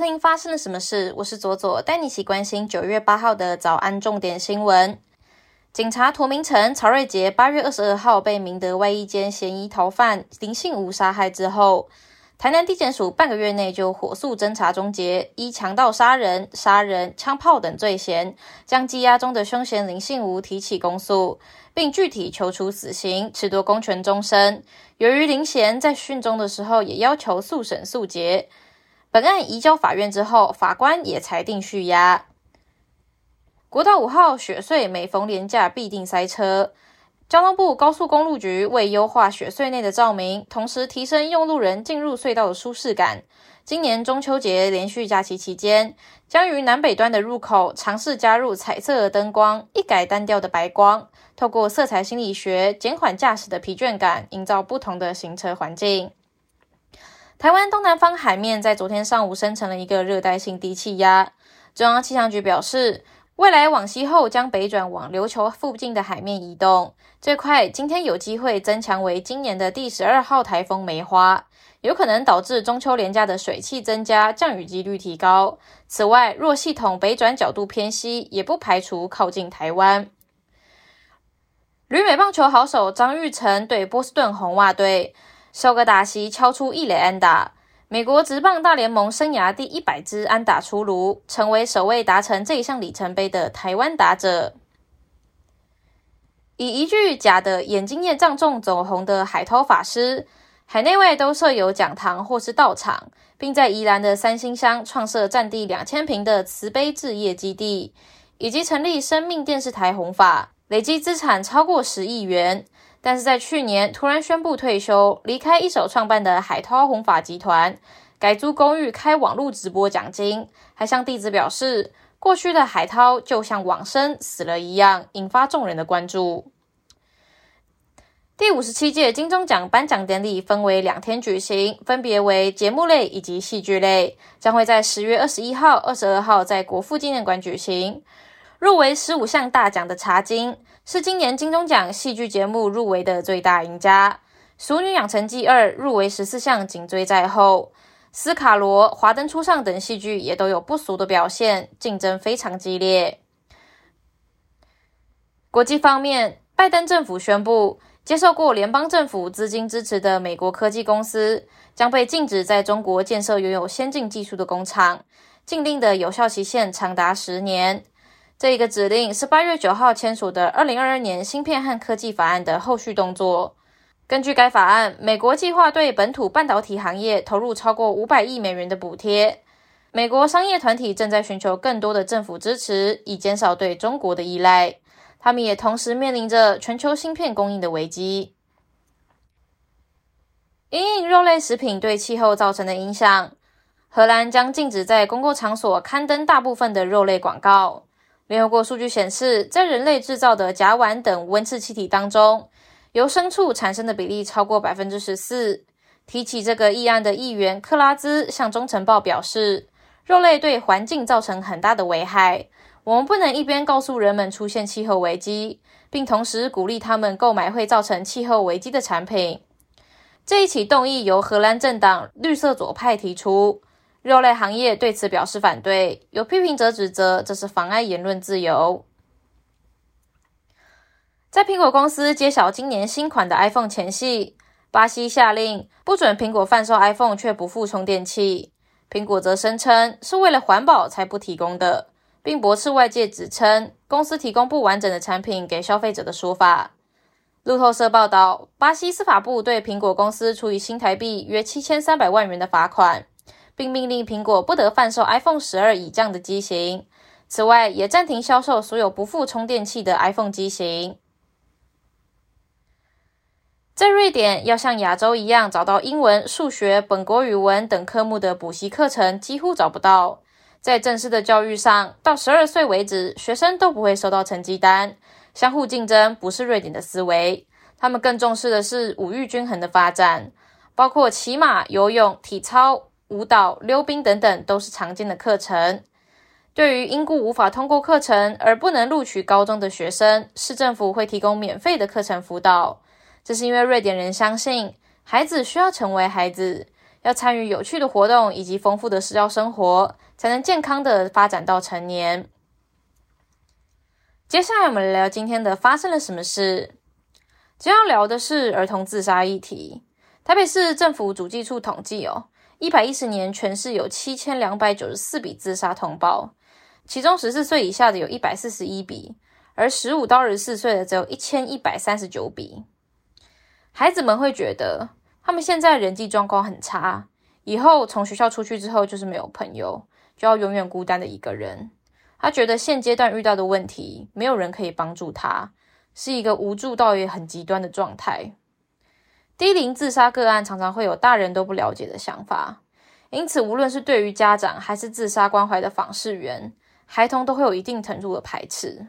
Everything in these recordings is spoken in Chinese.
听发生了什么事？我是左左，带你一起关心九月八号的早安重点新闻。警察涂明成、曹瑞杰八月二十二号被明德外衣间嫌疑逃犯林信武杀害之后，台南地检署半个月内就火速侦查终结，依强盗杀人、杀人、枪炮等罪嫌，将羁押中的凶嫌林信武提起公诉，并具体求处死刑，褫夺公权终身。由于林贤在讯中的时候也要求速审速结。本案移交法院之后，法官也裁定续押。国道五号雪隧每逢连假必定塞车，交通部高速公路局为优化雪隧内的照明，同时提升用路人进入隧道的舒适感，今年中秋节连续假期期间，将于南北端的入口尝试加入彩色的灯光，一改单调的白光，透过色彩心理学减缓驾驶的疲倦感，营造不同的行车环境。台湾东南方海面在昨天上午生成了一个热带性低气压。中央气象局表示，未来往西后将北转往琉球附近的海面移动，最快今天有机会增强为今年的第十二号台风梅花，有可能导致中秋连假的水汽增加，降雨几率提高。此外，若系统北转角度偏西，也不排除靠近台湾。旅美棒球好手张玉成对波士顿红袜队。首个打席敲出一垒安打，美国职棒大联盟生涯第一百支安打出炉，成为首位达成这一项里程碑的台湾打者。以一句假的眼睛业障重走红的海涛法师，海内外都设有讲堂或是道场，并在宜兰的三星乡创设占地两千平的慈悲置业基地，以及成立生命电视台弘法，累积资产超过十亿元。但是在去年突然宣布退休，离开一手创办的海涛红法集团，改租公寓开网络直播奖金，还向弟子表示，过去的海涛就像往生死了一样，引发众人的关注。第五十七届金钟奖颁奖典礼分为两天举行，分别为节目类以及戏剧类，将会在十月二十一号、二十二号在国父纪念馆举行。入围十五项大奖的《茶金》。是今年金钟奖戏剧节目入围的最大赢家，《熟女养成记二》入围十四项，紧追在后。斯卡罗、华灯初上等戏剧也都有不俗的表现，竞争非常激烈。国际方面，拜登政府宣布，接受过联邦政府资金支持的美国科技公司将被禁止在中国建设拥有先进技术的工厂，禁令的有效期限长达十年。这一个指令是八月九号签署的二零二二年芯片和科技法案的后续动作。根据该法案，美国计划对本土半导体行业投入超过五百亿美元的补贴。美国商业团体正在寻求更多的政府支持，以减少对中国的依赖。他们也同时面临着全球芯片供应的危机。因应肉类食品对气候造成的影响，荷兰将禁止在公共场所刊登大部分的肉类广告。联合国数据显示，在人类制造的甲烷等温室气体当中，由牲畜产生的比例超过百分之十四。提起这个议案的议员克拉兹向《中晨报》表示，肉类对环境造成很大的危害。我们不能一边告诉人们出现气候危机，并同时鼓励他们购买会造成气候危机的产品。这一起动议由荷兰政党绿色左派提出。肉类行业对此表示反对，有批评者指责这是妨碍言论自由。在苹果公司揭晓今年新款的 iPhone 前夕，巴西下令不准苹果贩售 iPhone 却不附充电器。苹果则声称是为了环保才不提供的，并驳斥外界指称公司提供不完整的产品给消费者的说法。路透社报道，巴西司法部对苹果公司处以新台币约七千三百万元的罚款。并命令苹果不得贩售 iPhone 十二以降的机型。此外，也暂停销售所有不附充电器的 iPhone 机型。在瑞典，要像亚洲一样找到英文、数学、本国语文等科目的补习课程几乎找不到。在正式的教育上，到十二岁为止，学生都不会收到成绩单。相互竞争不是瑞典的思维，他们更重视的是五育均衡的发展，包括骑马、游泳、体操。舞蹈、溜冰等等都是常见的课程。对于因故无法通过课程而不能录取高中的学生，市政府会提供免费的课程辅导。这是因为瑞典人相信孩子需要成为孩子，要参与有趣的活动以及丰富的社交生活，才能健康的发展到成年。接下来我们来聊今天的发生了什么事。今天要聊的是儿童自杀议题。台北市政府主计处统计哦，一百一十年全市有七千两百九十四笔自杀通报，其中十四岁以下的有一百四十一笔，而十五到二十四岁的只有一千一百三十九笔。孩子们会觉得。他们现在人际状况很差，以后从学校出去之后就是没有朋友，就要永远孤单的一个人。他觉得现阶段遇到的问题，没有人可以帮助他，是一个无助到也很极端的状态。低龄自杀个案常常会有大人都不了解的想法，因此无论是对于家长还是自杀关怀的访视员，孩童都会有一定程度的排斥。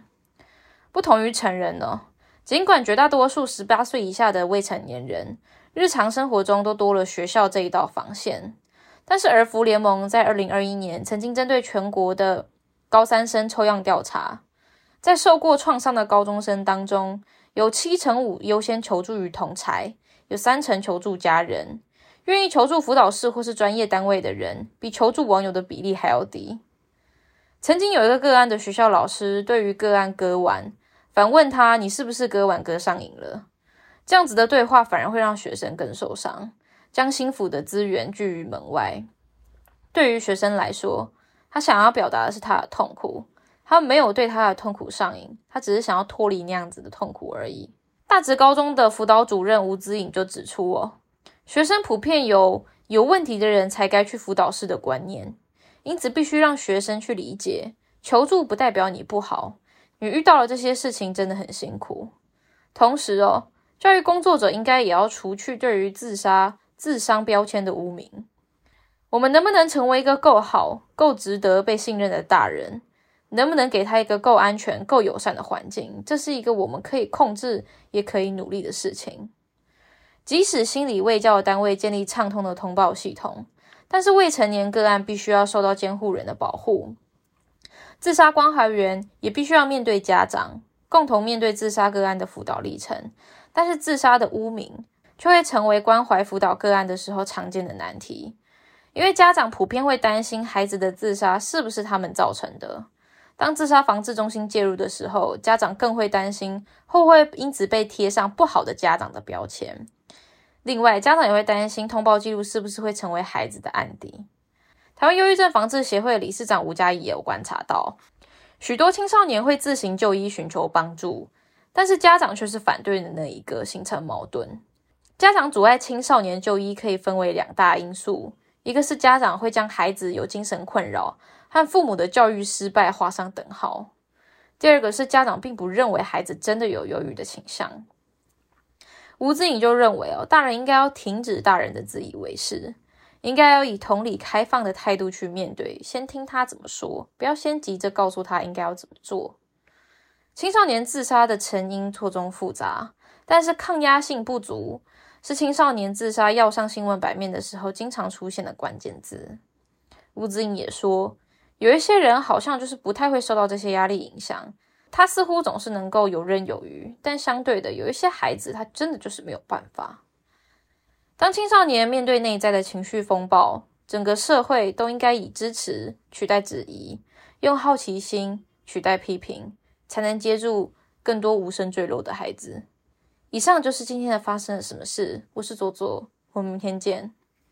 不同于成人呢，尽管绝大多数十八岁以下的未成年人。日常生活中都多了学校这一道防线，但是儿福联盟在二零二一年曾经针对全国的高三生抽样调查，在受过创伤的高中生当中，有七成五优先求助于同才，有三成求助家人，愿意求助辅导室或是专业单位的人，比求助网友的比例还要低。曾经有一个个案的学校老师对于个案割腕，反问他：“你是不是割腕割上瘾了？”这样子的对话反而会让学生更受伤，将心腹的资源拒于门外。对于学生来说，他想要表达的是他的痛苦，他没有对他的痛苦上瘾，他只是想要脱离那样子的痛苦而已。大直高中的辅导主任吴子颖就指出哦，学生普遍有有问题的人才该去辅导室的观念，因此必须让学生去理解，求助不代表你不好，你遇到了这些事情真的很辛苦。同时哦。教育工作者应该也要除去对于自杀、自伤标签的污名。我们能不能成为一个够好、够值得被信任的大人？能不能给他一个够安全、够友善的环境？这是一个我们可以控制，也可以努力的事情。即使心理卫教单位建立畅通的通报系统，但是未成年个案必须要受到监护人的保护。自杀关怀员也必须要面对家长，共同面对自杀个案的辅导历程。但是自杀的污名却会成为关怀辅导个案的时候常见的难题，因为家长普遍会担心孩子的自杀是不是他们造成的。当自杀防治中心介入的时候，家长更会担心会不会因此被贴上不好的家长的标签。另外，家长也会担心通报记录是不是会成为孩子的案底。台湾忧郁症防治协会理事长吴嘉怡也有观察到，许多青少年会自行就医寻求帮助。但是家长却是反对的那一个，形成矛盾。家长阻碍青少年就医可以分为两大因素：一个是家长会将孩子有精神困扰和父母的教育失败画上等号；第二个是家长并不认为孩子真的有忧郁的倾向。吴子颖就认为哦，大人应该要停止大人的自以为是，应该要以同理开放的态度去面对，先听他怎么说，不要先急着告诉他应该要怎么做。青少年自杀的成因错综复杂，但是抗压性不足是青少年自杀要上新闻版面的时候经常出现的关键字。吴子颖也说，有一些人好像就是不太会受到这些压力影响，他似乎总是能够游刃有余，但相对的，有一些孩子他真的就是没有办法。当青少年面对内在的情绪风暴，整个社会都应该以支持取代质疑，用好奇心取代批评。才能接住更多无声坠落的孩子。以上就是今天的发生了什么事。我是左左，我们明天见。